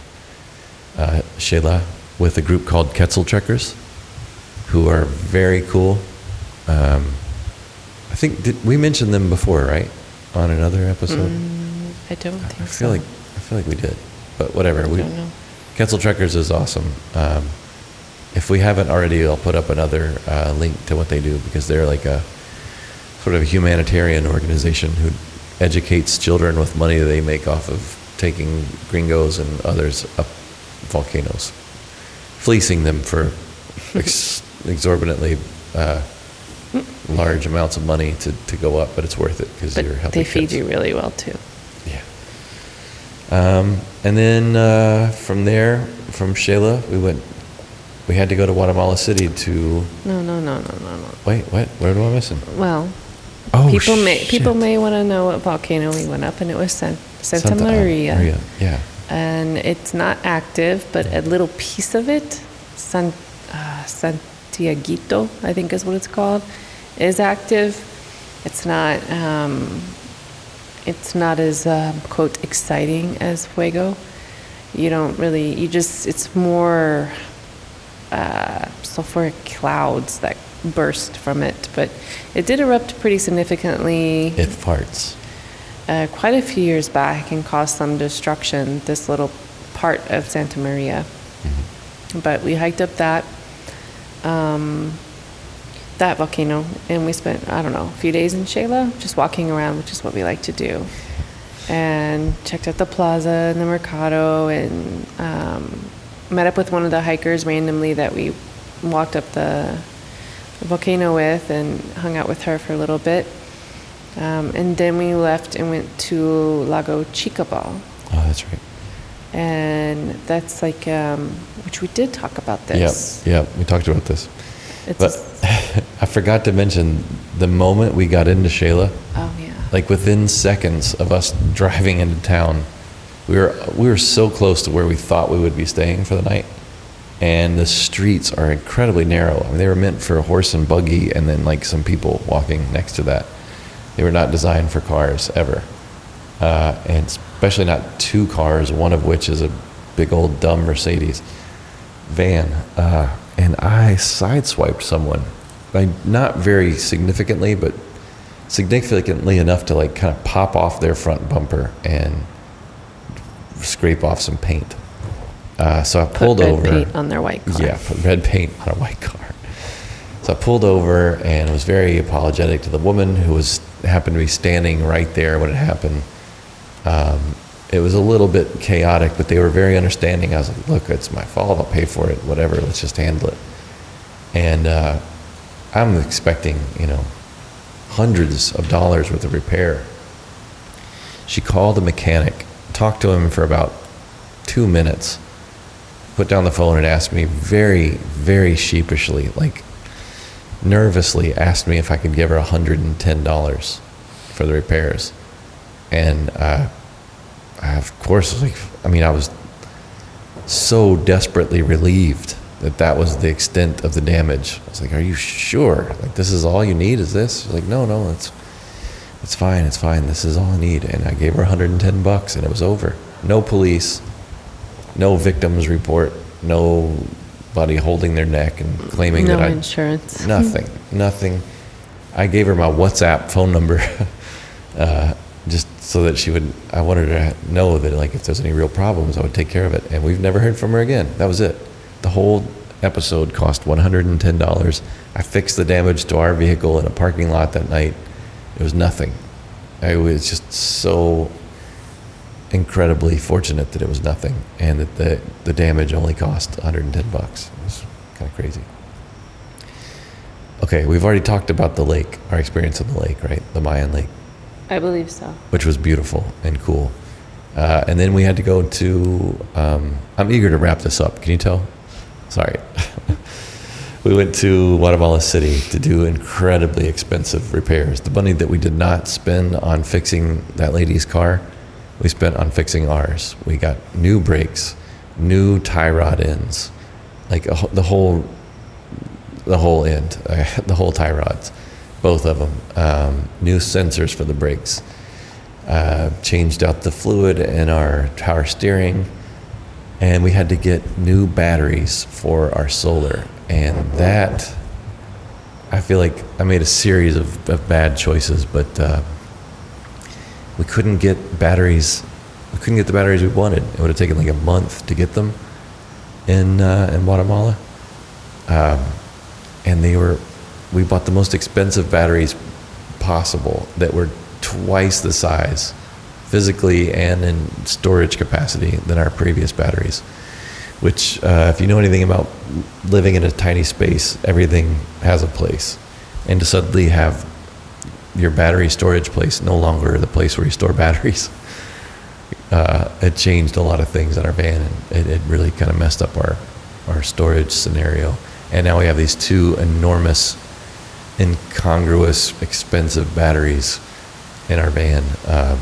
uh, Xela with a group called Quetzal Trekkers, who are very cool. Um, I think did we mentioned them before, right? On another episode. Mm, I don't think I so. feel like I feel like we did, but whatever. I we don't know. Quetzal Trekkers is awesome. If we haven't already, I'll put up another uh, link to what they do because they're like a sort of a humanitarian organization who educates children with money they make off of taking gringos and others up volcanoes, fleecing them for ex- exorbantly uh, large amounts of money to, to go up, but it's worth it because you're helping they feed kids. you really well too. Yeah. Um, and then uh, from there, from Xela, we went. We had to go to Guatemala City to. No, no, no, no, no, no. Wait, what? What am I missing? Well, Oh, people may people shit. may want to know what volcano we went up, and it was San, Santa, Maria. Maria, Yeah. and it's not active, but a little piece of it, San, uh, Santiaguito, I think is what it's called, is active. It's not. Um, it's not as um, quote exciting as Fuego. You don't really. You just. It's more uh, sulfuric clouds that burst from it, but it did erupt pretty significantly It farts. uh, quite a few years back and caused some destruction, this little part of Santa Maria. But we hiked up that, um, that volcano, and we spent, I don't know, a few days in Xela, just walking around, which is what we like to do. And checked out the plaza and the Mercado, and um, met up with one of the hikers randomly that we walked up the volcano with and hung out with her for a little bit. Um, and then we left and went to Lago Chicabal. Oh, that's right. And that's like, um, which we did talk about this. Yeah, yep. We talked about this. It's But I forgot to mention the moment we got into Xela, oh, yeah. like within seconds of us driving into town, we were we were so close to where we thought we would be staying for the night, and the streets are incredibly narrow. I mean, they were meant for a horse and buggy, and then like some people walking next to that. They were not designed for cars ever, uh, and especially not two cars. One of which is a big old dumb Mercedes van, uh, and I sideswiped someone, by not very significantly, but significantly enough to like kind of pop off their front bumper and scrape off some paint. Uh, so I pulled red over. paint on their white car. Yeah, put red paint on a white car. So I pulled over and was very apologetic to the woman who was happened to be standing right there when it happened. Um, it was a little bit chaotic, but they were very understanding. I was like, "Look, it's my fault. I'll pay for it. Whatever. Let's just handle it." And uh, I'm expecting, you know, hundreds of dollars worth of repair. She called a mechanic, talked to him for about two minutes, put down the phone and asked me very, very sheepishly, like nervously, asked me if I could give her $110 for the repairs. And uh, I, of course, like, I mean, I was so desperately relieved that that was the extent of the damage. I was like, "Are you sure? Like, this is all you need? Is this?" Like, "No, no, it's it's fine. It's fine. This is all I need." And I gave her 110 bucks, and it was over. No police, no victims report, nobody holding their neck and claiming no that I No insurance. Nothing. Nothing. I gave her my WhatsApp phone number, uh, just so that she would. I wanted her to know that, like, if there's any real problems, I would take care of it. And we've never heard from her again. That was it. The whole episode cost $110. I fixed the damage to our vehicle in a parking lot that night. It was nothing. I was just so incredibly fortunate that it was nothing, and that the the damage only cost 110 bucks. It was kind of crazy. Okay, we've already talked about the lake, our experience of the lake, right? The Mayan lake, I believe so. which was beautiful and cool. Uh, and then we had to go to. Um, I'm eager to wrap this up. Can you tell? Sorry. we went to Guatemala City to do incredibly expensive repairs. The money that we did not spend on fixing that lady's car, we spent on fixing ours. We got new brakes, new tie rod ends, like a, the whole, the whole end, uh, the whole tie rods, both of them. Um, new sensors for the brakes. Uh, changed out the fluid in our power steering and we had to get new batteries for our solar and that i feel like i made a series of, of bad choices but uh, we couldn't get batteries we couldn't get the batteries we wanted. It would have taken like a month to get them in uh, in guatemala. Um, and they were we bought the most expensive batteries possible that were twice the size physically and in storage capacity than our previous batteries which uh, if you know anything about living in a tiny space everything has a place. And to suddenly have your battery storage place no longer the place where you store batteries uh, it changed a lot of things in our van and it, it really kind of messed up our, our storage scenario. And now we have these two enormous incongruous expensive batteries in our van. Um,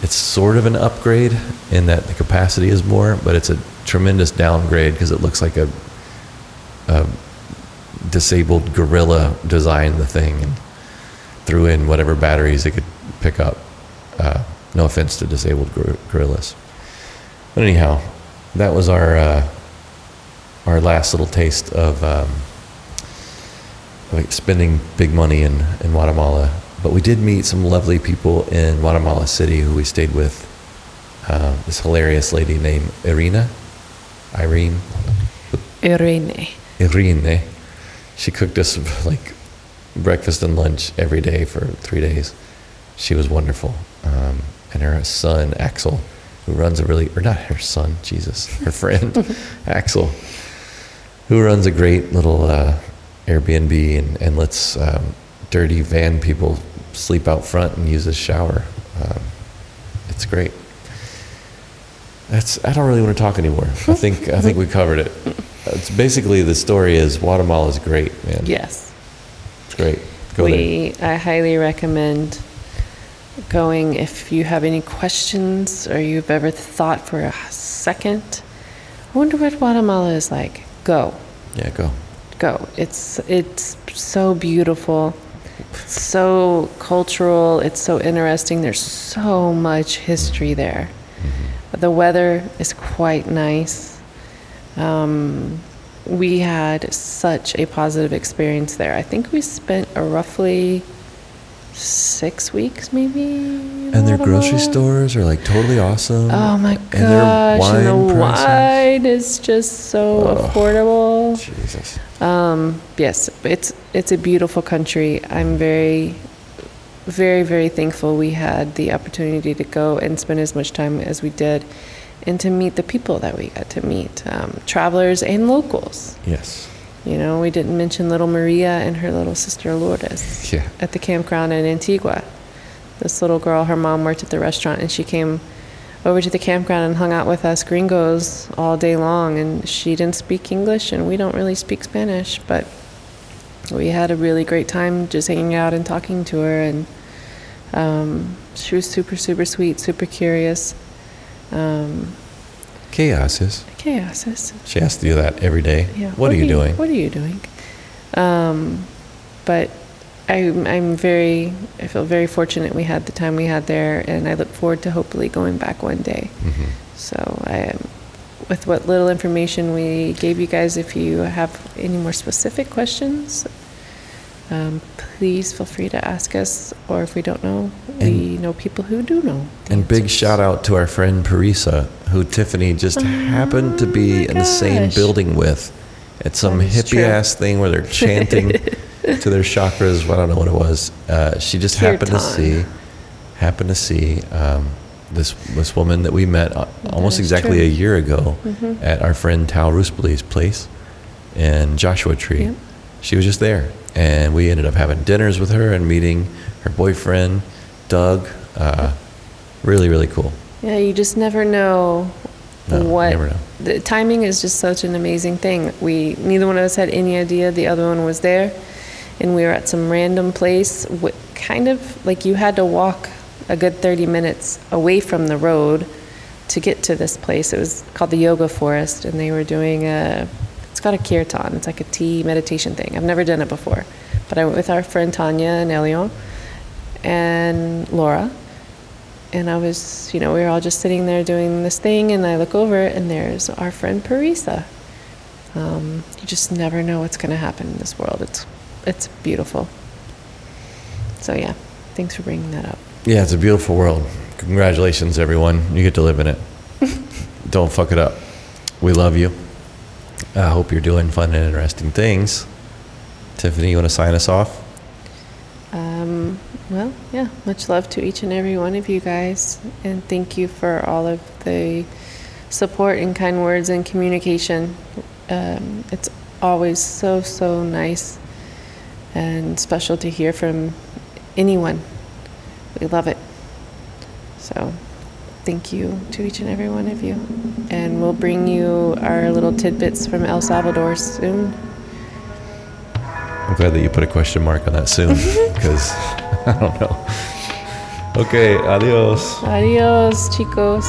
it's sort of an upgrade in that the capacity is more, but it's a tremendous downgrade because it looks like a, a disabled gorilla designed the thing and threw in whatever batteries it could pick up. Uh, no offense to disabled gor- gorillas, but anyhow, that was our uh, our last little taste of, um, spending big money in in Guatemala but we did meet some lovely people in Guatemala City who we stayed with. Uh, this hilarious lady named Irina, Irene, Irene. Irene. She cooked us like breakfast and lunch every day for three days. She was wonderful. Um, and her son Axel, who runs a really, or not her son, Jesus, her friend Axel, who runs a great little uh, Airbnb and, and lets um, dirty van people sleep out front and use his shower. Um, it's great. That's. I don't really want to talk anymore. I think. I think we covered it. It's basically the story is Guatemala is great, man. Yes. It's great. Go there. we, I highly recommend going if you have any questions or you've ever thought for a second, I wonder what Guatemala is like. Go. Yeah, go. go. It's it's so beautiful, so cultural. It's so interesting. There's so much history there. The weather is quite nice. Um, we had such a positive experience there. I think we spent a roughly six weeks, maybe. And their grocery stores are like totally awesome. Oh my And their gosh! And, the wine prices. wine is just so Ugh. affordable. Jesus. Um, yes, it's it's a beautiful country. I'm very, very, very thankful we had the opportunity to go and spend as much time as we did, and to meet the people that we got to meet, um, travelers and locals. Yes. You know, we didn't mention little Maria and her little sister Lourdes Yeah. at the campground in Antigua. This little girl, her mom worked at the restaurant, and she came over to the campground and hung out with us gringos all day long. And she didn't speak English, and we don't really speak Spanish, but we had a really great time just hanging out and talking to her. And um, she was super, super sweet, super curious. Um, Chaos is. chaos is She has to do that every day. yeah. What, are you doing? What are you doing? Um, but I'm, I'm very, I feel very fortunate we had the time we had there, and I look forward to hopefully going back one day. Mhm. So I am, with what little information we gave you guys, if you have any more specific questions, um, please feel free to ask us, or if we don't know, we know people who do know. And big shout out to our friend Parisa, who Tiffany just happened to Oh be in the same building with at some hippie true. ass thing where they're chanting to their chakras. Well, I don't know what it was. Uh, she just happened to see, happened to see um, this this woman that we met uh, almost exactly true. a year ago Mhm. at our friend Tal Ruspeli's place in Joshua Tree. Yep. She was just there, and we ended up having dinners with her and meeting her boyfriend, Doug. Uh, really, really cool. Yeah, you just never know No, what never know. the timing is just such an amazing thing. We neither one of us had any idea the other one was there, and we were at some random place, kind of like you had to walk a good 30 minutes away from the road to get to this place. It was called the Yoga Forest, and they were doing a. It's got a kirtan. It's like a tea meditation thing. I've never done it before, but I went with our friend Tanya and Elion and Laura and I was, you know, we were all just sitting there doing this thing, and I look over, and there's our friend Parisa. Um, you just never know what's going to happen in this world. It's, it's beautiful. So yeah, thanks for bringing that up. Yeah, it's a beautiful world. Congratulations, everyone. You get to live in it. Don't fuck it up. We love you. I hope you're doing fun and interesting things. Tiffany, you want to sign us off? Um, well, yeah, much love to each and every one of you guys, and thank you for all of the support and kind words and communication. Um, it's always so, so nice and special to hear from anyone. We love it. So, thank you to each and every one of you. And we'll bring you our little tidbits from El Salvador soon. I'm glad that you put a question mark on that soon because I don't know. Okay, adios. Adios, chicos.